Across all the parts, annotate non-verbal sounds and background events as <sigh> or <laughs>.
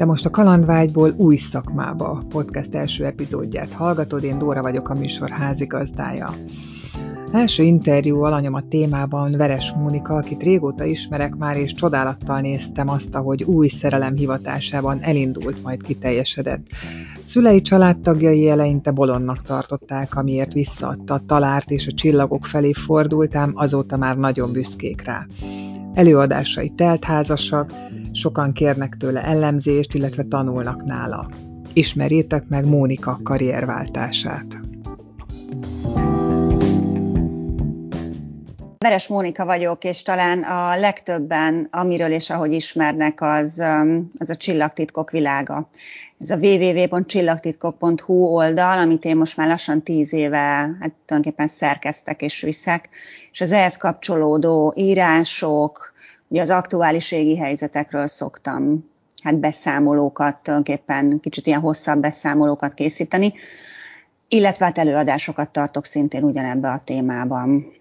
De most a kalandvágyból új szakmába podcast első epizódját hallgatod, én Dóra vagyok a műsor házigazdája. Első interjú alanyom a témában Veres Mónika, akit régóta ismerek már, és csodálattal néztem azt, ahogy új szerelem hivatásában elindult, majd kiteljesedett. Szülei családtagjai eleinte bolondnak tartották, amiért visszaadta a talárt és a csillagok felé fordultám, azóta már nagyon büszkék rá. Előadásai teltházasak, sokan kérnek tőle ellenzést, illetve tanulnak nála. Ismerjétek meg Mónika karrierváltását. Veres Mónika vagyok, és talán a legtöbben, amiről és ahogy ismernek, az, um, az a csillagtitkok világa. Ez a www.csillagtitkok.hu oldal, amit én most már lassan tíz éve hát tulajdonképpen szerkeztek és viszek, és az ehhez kapcsolódó írások, ugye az aktuális régi helyzetekről szoktam hát beszámolókat, tulajdonképpen kicsit ilyen hosszabb beszámolókat készíteni, illetve hát előadásokat tartok szintén ugyanebbe a témában.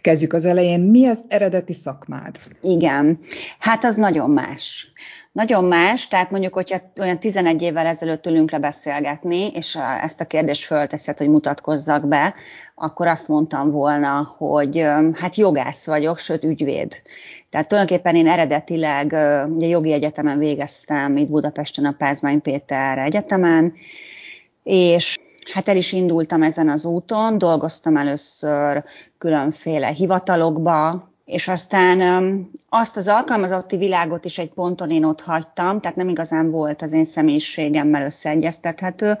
Kezdjük az elején. Mi az eredeti szakmád? Igen, hát az nagyon más. Nagyon más, tehát mondjuk, hogyha olyan 11 évvel ezelőtt ülünk le beszélgetni, és ezt a kérdést fölteszed, hogy mutatkozzak be, akkor azt mondtam volna, hogy hát jogász vagyok, sőt ügyvéd. Tehát tulajdonképpen én eredetileg ugye jogi egyetemen végeztem, itt Budapesten a Pázmány Péter Egyetemen, és hát el is indultam ezen az úton, dolgoztam először különféle hivatalokba, és aztán azt az alkalmazotti világot is egy ponton én ott hagytam, tehát nem igazán volt az én személyiségemmel összeegyeztethető,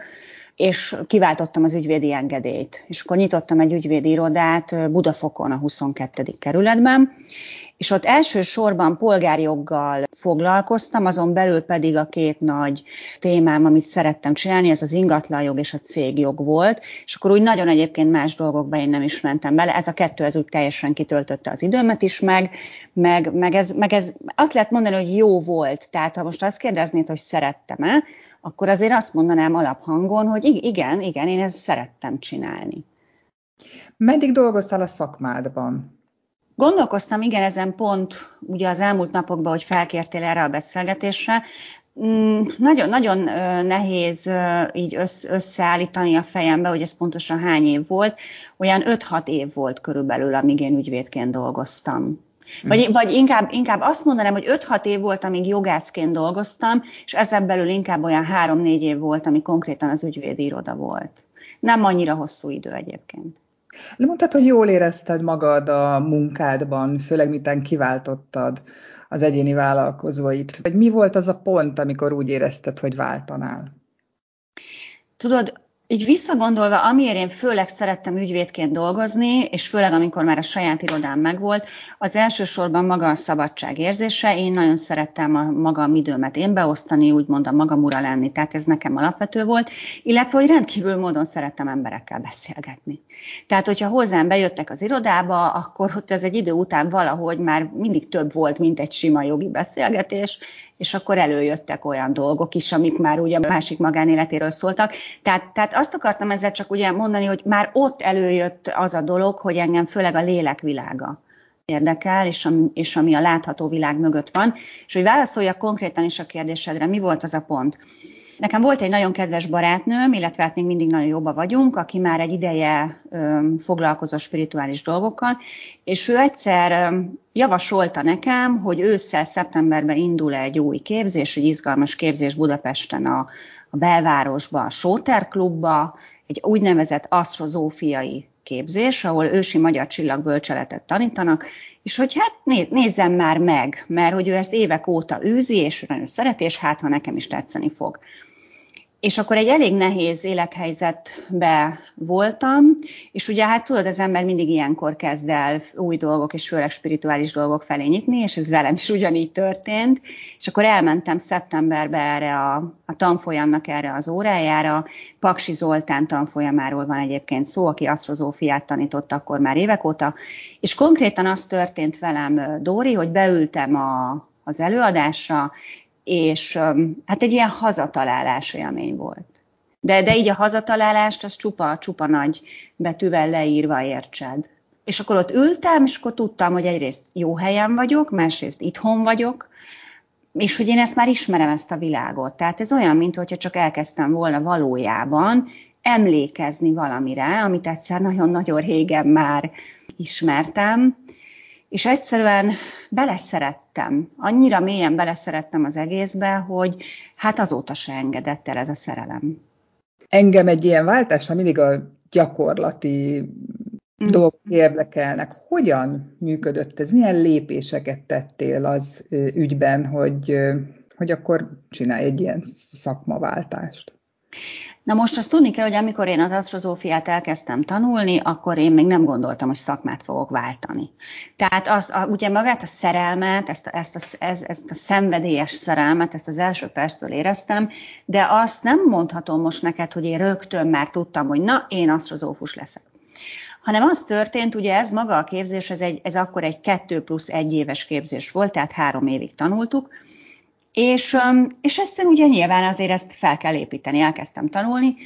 és kiváltottam az ügyvédi engedélyt. És akkor nyitottam egy ügyvédi irodát Budafokon a 22. kerületben, és ott elsősorban polgárjoggal foglalkoztam, azon belül pedig a két nagy témám, amit szerettem csinálni, ez az ingatlanjog és a cégjog volt, és akkor úgy nagyon egyébként más dolgokba én nem is mentem bele. Ez a kettő, ez úgy teljesen kitöltötte az időmet is meg, meg, meg, ez, meg ez azt lehet mondani, hogy jó volt. Tehát ha most azt kérdeznéd, hogy szerettem-e, akkor azért azt mondanám alaphangon, hogy igen, igen, én ezt szerettem csinálni. Meddig dolgoztál a szakmádban? Gondolkoztam igen ezen pont ugye az elmúlt napokban, hogy felkértél erre a beszélgetésre. Mm, nagyon, nagyon nehéz így összeállítani a fejembe, hogy ez pontosan hány év volt. Olyan 5-6 év volt körülbelül, amíg én ügyvédként dolgoztam. Vagy, mm. vagy inkább, inkább azt mondanám, hogy 5-6 év volt, amíg jogászként dolgoztam, és ezen belül inkább olyan 3-4 év volt, ami konkrétan az ügyvédi iroda volt. Nem annyira hosszú idő egyébként. Mondtad, hogy jól érezted magad a munkádban, főleg miután kiváltottad az egyéni vállalkozóit. Vagy mi volt az a pont, amikor úgy érezted, hogy váltanál? Tudod, így visszagondolva, amiért én főleg szerettem ügyvédként dolgozni, és főleg amikor már a saját irodám megvolt, az elsősorban maga a szabadság érzése. Én nagyon szerettem a magam időmet én beosztani, úgymond a magam ura lenni, tehát ez nekem alapvető volt, illetve hogy rendkívül módon szerettem emberekkel beszélgetni. Tehát, hogyha hozzám bejöttek az irodába, akkor ott ez egy idő után valahogy már mindig több volt, mint egy sima jogi beszélgetés, és akkor előjöttek olyan dolgok is, amik már ugye a másik magánéletéről szóltak. Tehát, tehát azt akartam ezzel csak ugye mondani, hogy már ott előjött az a dolog, hogy engem főleg a lélekvilága érdekel, és ami, és ami a látható világ mögött van. És hogy válaszoljak konkrétan is a kérdésedre, mi volt az a pont? Nekem volt egy nagyon kedves barátnőm, illetve hát még mindig nagyon jóba vagyunk, aki már egy ideje ö, foglalkozó spirituális dolgokkal, és ő egyszer ö, javasolta nekem, hogy ősszel, szeptemberben indul egy új képzés, egy izgalmas képzés Budapesten a, a belvárosba, a Sóter klubba, egy úgynevezett asztrozófiai képzés, ahol ősi magyar csillagbölcseletet tanítanak, és hogy hát néz, nézzem már meg, mert hogy ő ezt évek óta űzi, és nagyon szereti, és hát ha nekem is tetszeni fog. És akkor egy elég nehéz élethelyzetbe voltam, és ugye hát tudod, az ember mindig ilyenkor kezd el új dolgok, és főleg spirituális dolgok felé nyitni, és ez velem is ugyanígy történt, és akkor elmentem szeptemberbe erre a, a tanfolyamnak erre az órájára, Paksi Zoltán tanfolyamáról van egyébként szó, aki asztrozófiát tanított akkor már évek óta, és konkrétan az történt velem, Dóri, hogy beültem a, az előadásra, és hát egy ilyen hazatalálás élmény volt. De, de így a hazatalálást az csupa, csupa nagy betűvel leírva értsed. És akkor ott ültem, és akkor tudtam, hogy egyrészt jó helyen vagyok, másrészt itthon vagyok, és hogy én ezt már ismerem, ezt a világot. Tehát ez olyan, mint hogyha csak elkezdtem volna valójában emlékezni valamire, amit egyszer nagyon-nagyon régen már ismertem, és egyszerűen beleszerettem, annyira mélyen beleszerettem az egészbe, hogy hát azóta se engedett el ez a szerelem. Engem egy ilyen váltásra mindig a gyakorlati mm. dolgok érdekelnek. Hogyan működött ez? Milyen lépéseket tettél az ügyben, hogy, hogy akkor csinálj egy ilyen szakmaváltást? Na most azt tudni kell, hogy amikor én az asztrozófiát elkezdtem tanulni, akkor én még nem gondoltam, hogy szakmát fogok váltani. Tehát az, a, ugye magát a szerelmet, ezt a, ezt, a, ez, ezt a szenvedélyes szerelmet, ezt az első perctől éreztem, de azt nem mondhatom most neked, hogy én rögtön már tudtam, hogy na, én asztrozófus leszek hanem az történt, ugye ez maga a képzés, ez, egy, ez akkor egy kettő plusz egy éves képzés volt, tehát három évig tanultuk, és, és ezt ugye nyilván azért ezt fel kell építeni, elkezdtem tanulni,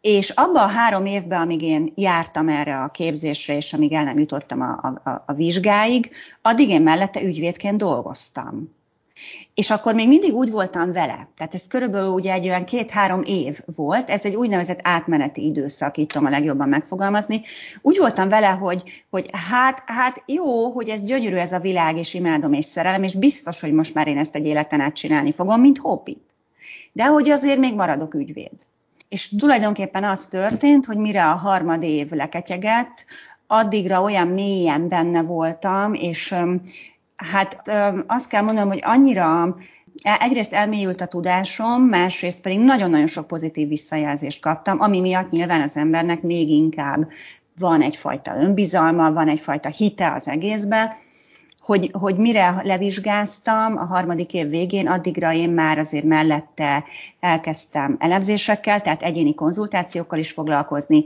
és abban a három évben, amíg én jártam erre a képzésre, és amíg el nem jutottam a, a, a vizsgáig, addig én mellette ügyvédként dolgoztam. És akkor még mindig úgy voltam vele. Tehát ez körülbelül ugye egy olyan két-három év volt, ez egy úgynevezett átmeneti időszak, így tudom a legjobban megfogalmazni. Úgy voltam vele, hogy, hogy hát, hát jó, hogy ez gyönyörű ez a világ, és imádom és szerelem, és biztos, hogy most már én ezt egy életen át csinálni fogom, mint hobbit. De hogy azért még maradok ügyvéd. És tulajdonképpen az történt, hogy mire a harmad év leketyegett, addigra olyan mélyen benne voltam, és Hát azt kell mondanom, hogy annyira e, egyrészt elmélyült a tudásom, másrészt pedig nagyon-nagyon sok pozitív visszajelzést kaptam, ami miatt nyilván az embernek még inkább van egyfajta önbizalma, van egyfajta hite az egészbe, hogy, hogy mire levizsgáztam a harmadik év végén, addigra én már azért mellette elkezdtem elemzésekkel, tehát egyéni konzultációkkal is foglalkozni,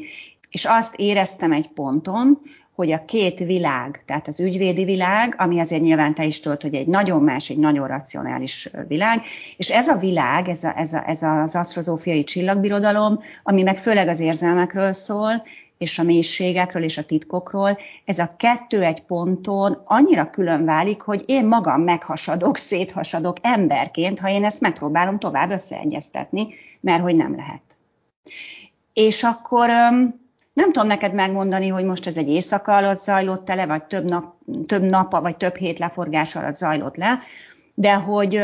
és azt éreztem egy ponton, hogy a két világ, tehát az ügyvédi világ, ami azért nyilván te is tudod, hogy egy nagyon más, egy nagyon racionális világ, és ez a világ, ez, a, ez, a, ez az asztrozófiai csillagbirodalom, ami meg főleg az érzelmekről szól, és a mélységekről és a titkokról, ez a kettő egy ponton annyira külön válik, hogy én magam meghasadok, széthasadok emberként, ha én ezt megpróbálom tovább összeegyeztetni, mert hogy nem lehet. És akkor nem tudom neked megmondani, hogy most ez egy éjszaka alatt zajlott le, vagy több nap, több nap, vagy több hét leforgás alatt zajlott le, de hogy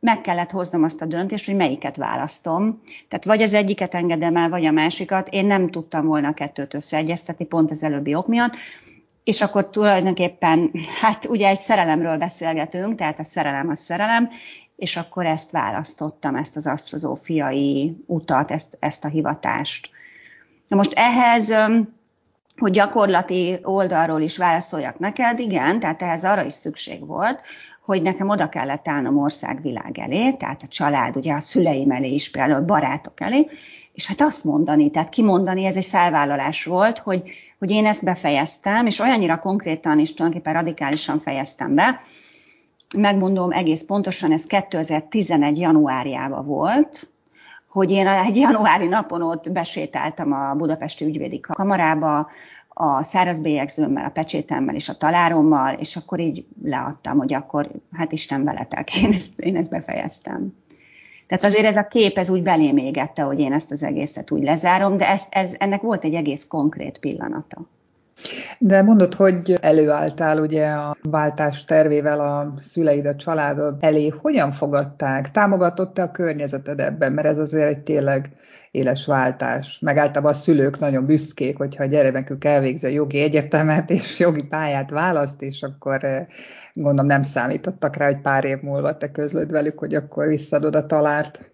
meg kellett hoznom azt a döntést, hogy melyiket választom. Tehát vagy az egyiket engedem el, vagy a másikat. Én nem tudtam volna a kettőt összeegyeztetni, pont az előbbi ok miatt. És akkor tulajdonképpen, hát ugye egy szerelemről beszélgetünk, tehát a szerelem a szerelem, és akkor ezt választottam, ezt az asztrozófiai utat, ezt, ezt a hivatást. Na most ehhez, hogy gyakorlati oldalról is válaszoljak neked, igen, tehát ehhez arra is szükség volt, hogy nekem oda kellett állnom országvilág elé, tehát a család, ugye a szüleim elé is, például barátok elé, és hát azt mondani, tehát kimondani, ez egy felvállalás volt, hogy, hogy én ezt befejeztem, és olyannyira konkrétan és tulajdonképpen radikálisan fejeztem be, megmondom egész pontosan, ez 2011. januárjában volt, hogy én egy januári napon ott besétáltam a Budapesti Ügyvédi Kamarába, a szárazbélyegzőmmel, a pecsétemmel és a talárommal, és akkor így leadtam, hogy akkor hát Isten veletek, én ezt, én ezt befejeztem. Tehát azért ez a kép, ez úgy belém égette, hogy én ezt az egészet úgy lezárom, de ez, ez, ennek volt egy egész konkrét pillanata. De mondod, hogy előálltál ugye a váltás tervével a szüleid, a családod elé. Hogyan fogadták? Támogatott-e a környezeted ebben? Mert ez azért egy tényleg éles váltás. Meg általában a szülők nagyon büszkék, hogyha a gyerekük elvégzi a jogi egyetemet és jogi pályát választ, és akkor eh, gondolom nem számítottak rá, hogy pár év múlva te közlöd velük, hogy akkor visszadod a talárt.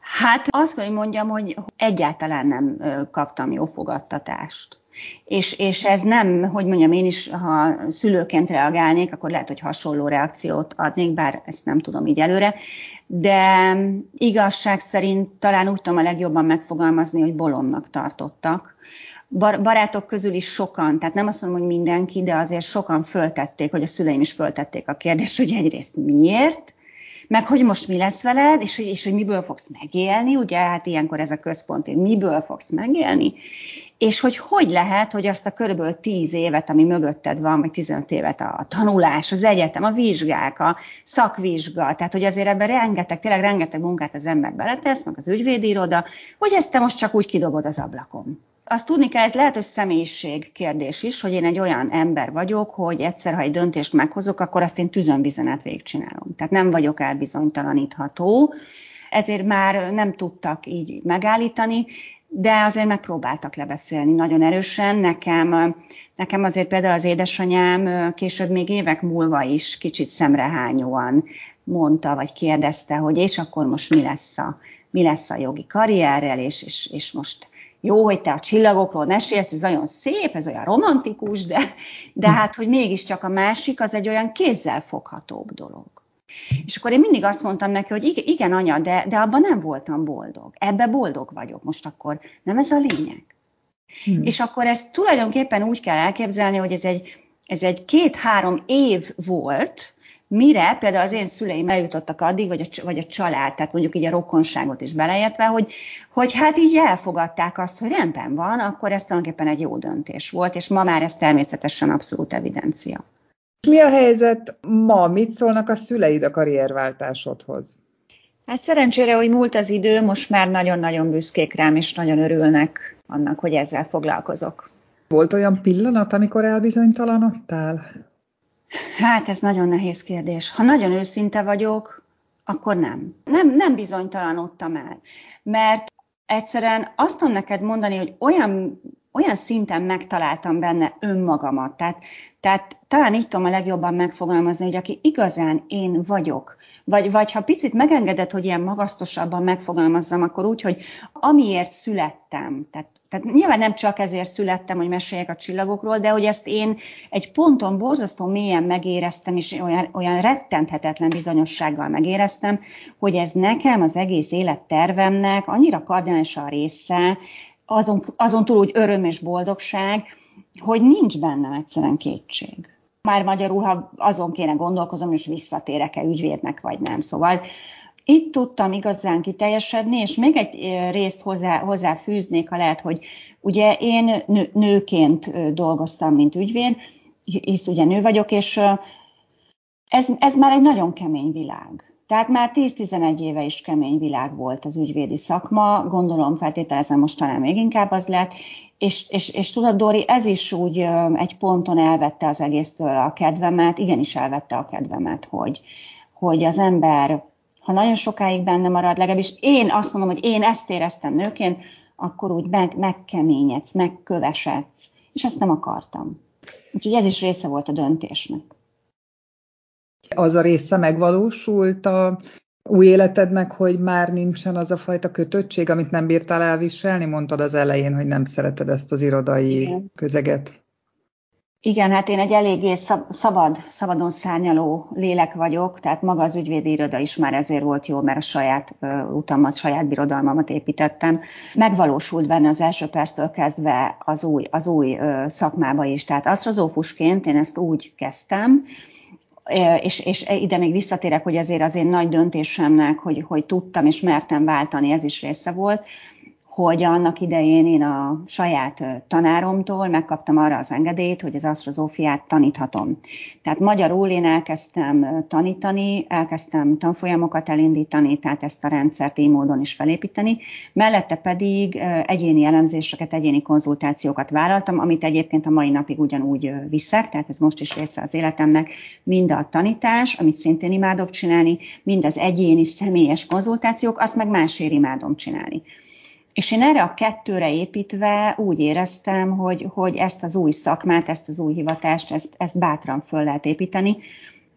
Hát azt, hogy mondjam, hogy egyáltalán nem kaptam jó fogadtatást. És, és ez nem, hogy mondjam, én is, ha szülőként reagálnék, akkor lehet, hogy hasonló reakciót adnék, bár ezt nem tudom így előre, de igazság szerint talán úgy tudom a legjobban megfogalmazni, hogy bolondnak tartottak. Barátok közül is sokan, tehát nem azt mondom, hogy mindenki, de azért sokan föltették, hogy a szüleim is föltették a kérdést, hogy egyrészt miért, meg hogy most mi lesz veled, és hogy, és hogy miből fogsz megélni, ugye? Hát ilyenkor ez a központ, hogy miből fogsz megélni, és hogy hogy lehet, hogy azt a körülbelül 10 évet, ami mögötted van, vagy 15 évet a tanulás, az egyetem, a vizsgák, a szakvizsga, tehát hogy azért ebben rengeteg, tényleg rengeteg munkát az ember beletesz, meg az ügyvédiroda, hogy ezt te most csak úgy kidobod az ablakon. Azt tudni kell, ez lehet, hogy személyiség kérdés is, hogy én egy olyan ember vagyok, hogy egyszer, ha egy döntést meghozok, akkor azt én tüzönbizenet végigcsinálom. Tehát nem vagyok elbizonytalanítható, ezért már nem tudtak így megállítani, de azért megpróbáltak lebeszélni nagyon erősen. Nekem, nekem azért például az édesanyám később még évek múlva is kicsit szemrehányóan mondta, vagy kérdezte, hogy és akkor most mi lesz a, mi lesz a jogi karrierrel, és, és, és most jó, hogy te a csillagokról mesélsz, ez nagyon szép, ez olyan romantikus, de, de hát, hogy mégiscsak a másik, az egy olyan kézzel foghatóbb dolog. És akkor én mindig azt mondtam neki, hogy igen, anya, de, de abban nem voltam boldog. Ebbe boldog vagyok most akkor. Nem ez a lényeg? Hmm. És akkor ezt tulajdonképpen úgy kell elképzelni, hogy ez egy, ez egy két-három év volt, mire például az én szüleim eljutottak addig, vagy a, vagy a család, tehát mondjuk így a rokonságot is beleértve, hogy, hogy hát így elfogadták azt, hogy rendben van, akkor ez tulajdonképpen egy jó döntés volt, és ma már ez természetesen abszolút evidencia. Mi a helyzet ma? Mit szólnak a szüleid a karrierváltásodhoz? Hát szerencsére, hogy múlt az idő, most már nagyon-nagyon büszkék rám, és nagyon örülnek annak, hogy ezzel foglalkozok. Volt olyan pillanat, amikor elbizonytalanodtál? Hát ez nagyon nehéz kérdés. Ha nagyon őszinte vagyok, akkor nem. Nem, nem bizonytalanodtam el. Mert egyszerűen azt tudom neked mondani, hogy olyan, olyan szinten megtaláltam benne önmagamat. Tehát tehát talán így tudom a legjobban megfogalmazni, hogy aki igazán én vagyok, vagy, vagy ha picit megengedett, hogy ilyen magasztosabban megfogalmazzam, akkor úgy, hogy amiért születtem, tehát, tehát nyilván nem csak ezért születtem, hogy meséljek a csillagokról, de hogy ezt én egy ponton borzasztó mélyen megéreztem, és olyan, olyan rettenthetetlen bizonyossággal megéreztem, hogy ez nekem az egész élettervemnek annyira kardinális a része, azon, azon túl úgy öröm és boldogság, hogy nincs bennem egyszerűen kétség. Már magyarul, ha azon kéne gondolkozom, és visszatérek-e ügyvédnek, vagy nem. Szóval itt tudtam igazán kiteljesedni, és még egy részt hozzá, hozzáfűznék, ha lehet, hogy ugye én nő, nőként dolgoztam, mint ügyvéd, hisz ugye nő vagyok, és ez, ez már egy nagyon kemény világ. Tehát már 10-11 éve is kemény világ volt az ügyvédi szakma, gondolom feltételezem most talán még inkább az lett, és, és, és tudod, Dori, ez is úgy egy ponton elvette az egésztől a kedvemet, igenis elvette a kedvemet, hogy, hogy az ember, ha nagyon sokáig benne marad, legalábbis én azt mondom, hogy én ezt éreztem nőként, akkor úgy meg, megkeményedsz, megkövesedsz, és ezt nem akartam. Úgyhogy ez is része volt a döntésnek. Az a része megvalósult a új életednek, hogy már nincsen az a fajta kötöttség, amit nem bírtál elviselni? Mondtad az elején, hogy nem szereted ezt az irodai Igen. közeget. Igen, hát én egy eléggé szabad, szabadon szárnyaló lélek vagyok, tehát maga az ügyvédi iroda is már ezért volt jó, mert a saját uh, utamat, saját birodalmamat építettem. Megvalósult benne az első perctől kezdve az új, az új uh, szakmába is. Tehát asztrozófusként én ezt úgy kezdtem, és, és ide még visszatérek, hogy azért az én nagy döntésemnek, hogy, hogy tudtam és mertem váltani, ez is része volt, hogy annak idején én a saját tanáromtól megkaptam arra az engedélyt, hogy az asztrozófiát taníthatom. Tehát magyarul én elkezdtem tanítani, elkezdtem tanfolyamokat elindítani, tehát ezt a rendszert így módon is felépíteni. Mellette pedig egyéni elemzéseket, egyéni konzultációkat vállaltam, amit egyébként a mai napig ugyanúgy viszek, tehát ez most is része az életemnek, mind a tanítás, amit szintén imádok csinálni, mind az egyéni személyes konzultációk, azt meg másért imádom csinálni. És én erre a kettőre építve úgy éreztem, hogy, hogy ezt az új szakmát, ezt az új hivatást, ezt, ezt bátran föl lehet építeni,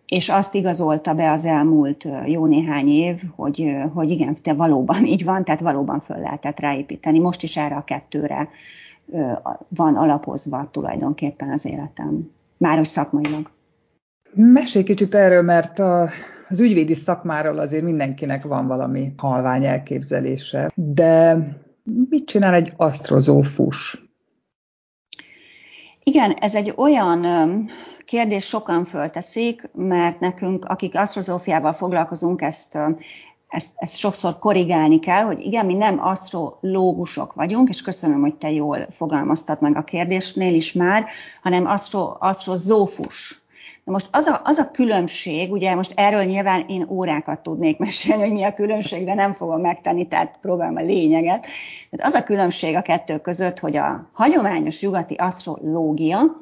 és azt igazolta be az elmúlt jó néhány év, hogy, hogy igen, te valóban <laughs> így van, tehát valóban föl lehetett ráépíteni. Most is erre a kettőre van alapozva tulajdonképpen az életem, már úgy szakmailag. Mesélj kicsit erről, mert a, az ügyvédi szakmáról azért mindenkinek van valami halvány elképzelése, de mit csinál egy asztrozófus? Igen, ez egy olyan kérdés sokan fölteszik, mert nekünk, akik asztrozófiával foglalkozunk, ezt ezt, ezt sokszor korrigálni kell, hogy igen, mi nem asztrológusok vagyunk, és köszönöm, hogy te jól fogalmaztad meg a kérdésnél is már, hanem asztro, asztrozófus. Na most az a, az a különbség, ugye most erről nyilván én órákat tudnék mesélni, hogy mi a különbség, de nem fogom megtenni, tehát próbálom a lényeget. Tehát az a különbség a kettő között, hogy a hagyományos nyugati asztrológia,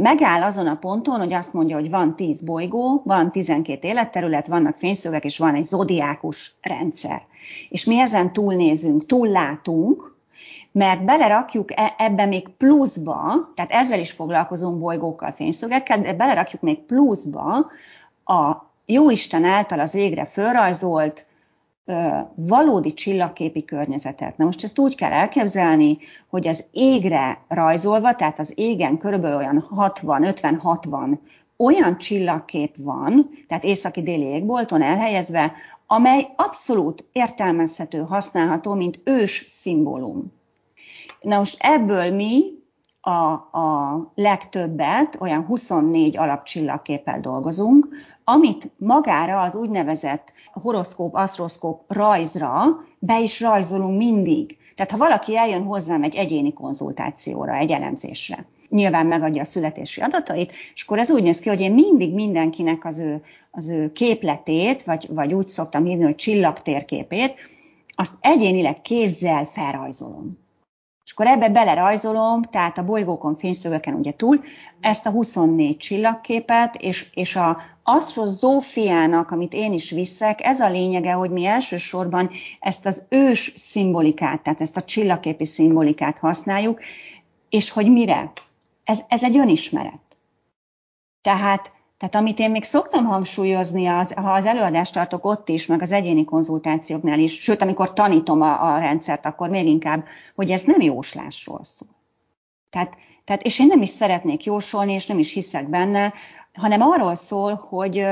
megáll azon a ponton, hogy azt mondja, hogy van 10 bolygó, van 12 életterület, vannak fényszögek, és van egy zodiákus rendszer. És mi ezen túlnézünk, túllátunk, mert belerakjuk e, ebbe még pluszba, tehát ezzel is foglalkozunk bolygókkal, fényszögekkel, de belerakjuk még pluszba a Jóisten által az égre fölrajzolt valódi csillagképi környezetet. Na most ezt úgy kell elképzelni, hogy az égre rajzolva, tehát az égen körülbelül olyan 60-50-60 olyan csillagkép van, tehát északi-déli égbolton elhelyezve, amely abszolút értelmezhető, használható, mint ős szimbólum. Na most ebből mi a, a legtöbbet, olyan 24 alapcsillagképpel dolgozunk, amit magára az úgynevezett horoszkóp, asztroszkóp rajzra be is rajzolunk mindig. Tehát ha valaki eljön hozzám egy egyéni konzultációra, egy elemzésre, nyilván megadja a születési adatait, és akkor ez úgy néz ki, hogy én mindig mindenkinek az ő, az ő képletét, vagy, vagy úgy szoktam hívni, hogy csillagtérképét, azt egyénileg kézzel felrajzolom. És akkor ebbe belerajzolom, tehát a bolygókon, fényszögeken ugye túl, ezt a 24 csillagképet, és, és a asztrozófiának, amit én is viszek, ez a lényege, hogy mi elsősorban ezt az ős szimbolikát, tehát ezt a csillagképi szimbolikát használjuk, és hogy mire? Ez, ez egy önismeret. Tehát tehát amit én még szoktam hangsúlyozni, az, ha az előadást tartok ott is, meg az egyéni konzultációknál is, sőt, amikor tanítom a, a rendszert, akkor még inkább, hogy ez nem jóslásról szól. Tehát, tehát, és én nem is szeretnék jósolni, és nem is hiszek benne, hanem arról szól, hogy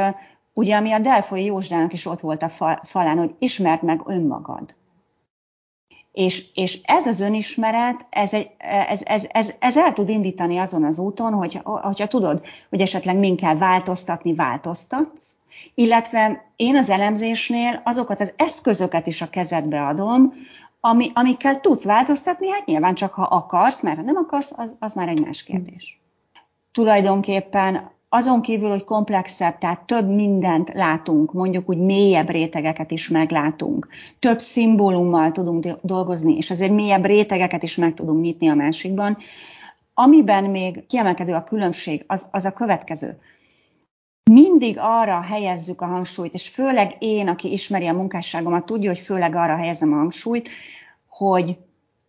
ugye ami a Delfoi Józsdának is ott volt a falán, hogy ismerd meg önmagad. És, és ez az önismeret, ez, ez, ez, ez, ez el tud indítani azon az úton, hogy, hogyha tudod, hogy esetleg min kell változtatni, változtatsz, illetve én az elemzésnél azokat az eszközöket is a kezedbe adom, ami, amikkel tudsz változtatni, hát nyilván csak ha akarsz, mert ha nem akarsz, az, az már egy más kérdés. Tulajdonképpen azon kívül, hogy komplexebb, tehát több mindent látunk, mondjuk úgy mélyebb rétegeket is meglátunk, több szimbólummal tudunk dolgozni, és azért mélyebb rétegeket is meg tudunk nyitni a másikban. Amiben még kiemelkedő a különbség, az, az a következő. Mindig arra helyezzük a hangsúlyt, és főleg én, aki ismeri a munkásságomat, tudja, hogy főleg arra helyezem a hangsúlyt, hogy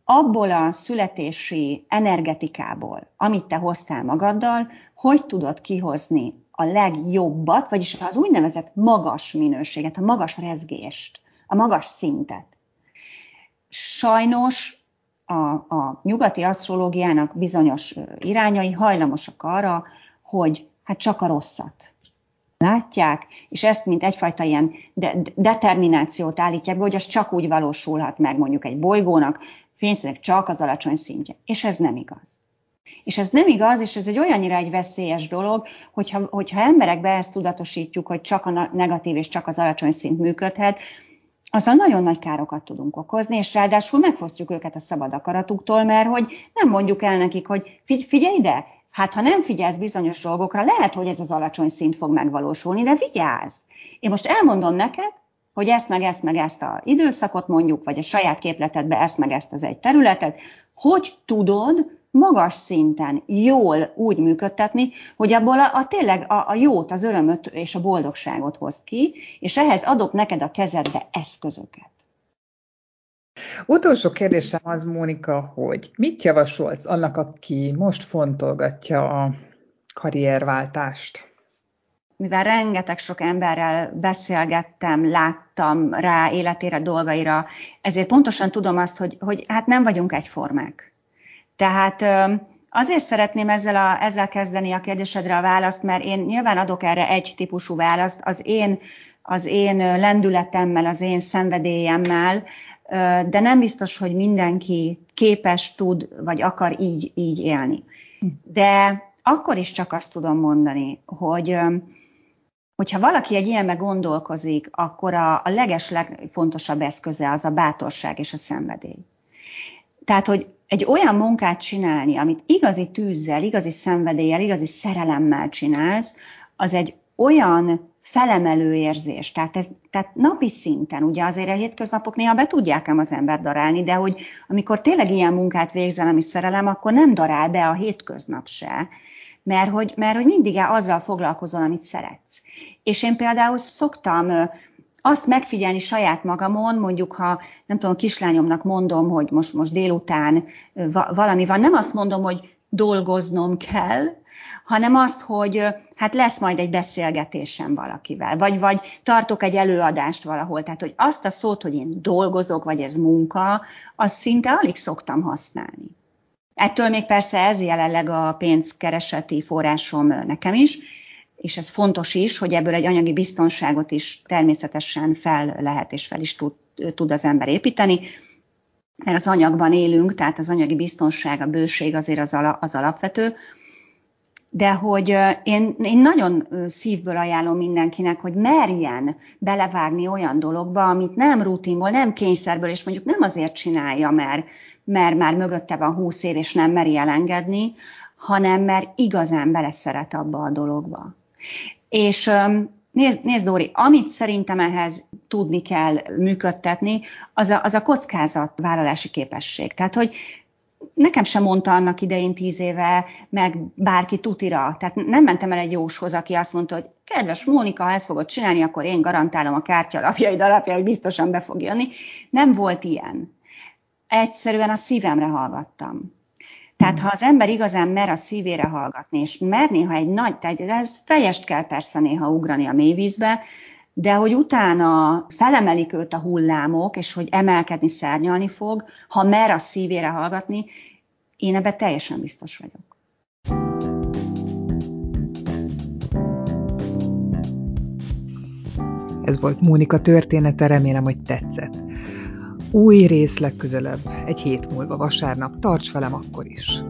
abból a születési energetikából, amit te hoztál magaddal, hogy tudod kihozni a legjobbat, vagyis az úgynevezett magas minőséget, a magas rezgést, a magas szintet. Sajnos a, a nyugati asztrológiának bizonyos irányai hajlamosak arra, hogy hát csak a rosszat látják, és ezt mint egyfajta ilyen de- determinációt állítják be, hogy az csak úgy valósulhat meg mondjuk egy bolygónak, fényszínek csak az alacsony szintje. És ez nem igaz. És ez nem igaz, és ez egy olyannyira egy veszélyes dolog, hogyha, hogyha emberekbe ezt tudatosítjuk, hogy csak a negatív és csak az alacsony szint működhet, azzal nagyon nagy károkat tudunk okozni, és ráadásul megfosztjuk őket a szabad akaratuktól, mert hogy nem mondjuk el nekik, hogy figy- figyelj ide, hát ha nem figyelsz bizonyos dolgokra, lehet, hogy ez az alacsony szint fog megvalósulni, de vigyázz! Én most elmondom neked, hogy ezt meg ezt meg ezt a időszakot mondjuk, vagy a saját képletedbe ezt meg ezt az egy területet, hogy tudod magas szinten jól úgy működtetni, hogy abból a, a tényleg a, a jót, az örömöt és a boldogságot hoz ki, és ehhez adok neked a kezedbe eszközöket. Utolsó kérdésem az, Mónika, hogy mit javasolsz annak, aki most fontolgatja a karrierváltást? Mivel rengeteg sok emberrel beszélgettem, láttam rá életére, dolgaira, ezért pontosan tudom azt, hogy, hogy hát nem vagyunk egyformák. Tehát azért szeretném ezzel, a, ezzel kezdeni a kérdésedre a választ, mert én nyilván adok erre egy típusú választ, az én, az én lendületemmel, az én szenvedélyemmel, de nem biztos, hogy mindenki képes, tud, vagy akar így, így élni. De akkor is csak azt tudom mondani, hogy hogyha valaki egy ilyenbe gondolkozik, akkor a, a leges legfontosabb eszköze az a bátorság és a szenvedély. Tehát, hogy egy olyan munkát csinálni, amit igazi tűzzel, igazi szenvedéllyel, igazi szerelemmel csinálsz, az egy olyan felemelő érzés. Tehát, ez, tehát napi szinten, ugye azért a hétköznapok néha be tudják ám az ember darálni, de hogy amikor tényleg ilyen munkát végzel, ami szerelem, akkor nem darál be a hétköznap se, mert hogy, mert hogy mindig azzal foglalkozol, amit szeretsz. És én például szoktam azt megfigyelni saját magamon, mondjuk ha nem tudom, kislányomnak mondom, hogy most, most délután valami van, nem azt mondom, hogy dolgoznom kell, hanem azt, hogy hát lesz majd egy beszélgetésem valakivel, vagy, vagy tartok egy előadást valahol. Tehát, hogy azt a szót, hogy én dolgozok, vagy ez munka, azt szinte alig szoktam használni. Ettől még persze ez jelenleg a pénzkereseti forrásom nekem is, és ez fontos is, hogy ebből egy anyagi biztonságot is természetesen fel lehet és fel is tud, tud az ember építeni, mert az anyagban élünk, tehát az anyagi biztonság, a bőség azért az, ala, az alapvető, de hogy én, én nagyon szívből ajánlom mindenkinek, hogy merjen belevágni olyan dologba, amit nem rutinból, nem kényszerből, és mondjuk nem azért csinálja, mert, mert már mögötte van húsz év, és nem meri elengedni, hanem mert igazán beleszeret abba a dologba. És nézd, nézd Dóri, amit szerintem ehhez tudni kell működtetni, az a, az a kockázatvállalási képesség. Tehát, hogy nekem sem mondta annak idején tíz éve, meg bárki tutira. Tehát nem mentem el egy jóshoz, aki azt mondta, hogy kedves Mónika, ha ezt fogod csinálni, akkor én garantálom a kártya alapjaid alapja, hogy biztosan be fog jönni. Nem volt ilyen. Egyszerűen a szívemre hallgattam. Tehát ha az ember igazán mer a szívére hallgatni, és mer néha egy nagy, tehát ez fejest kell persze néha ugrani a mélyvízbe, de hogy utána felemelik őt a hullámok, és hogy emelkedni, szárnyalni fog, ha mer a szívére hallgatni, én ebben teljesen biztos vagyok. Ez volt Mónika története, remélem, hogy tetszett. Új rész legközelebb, egy hét múlva vasárnap, tarts velem akkor is!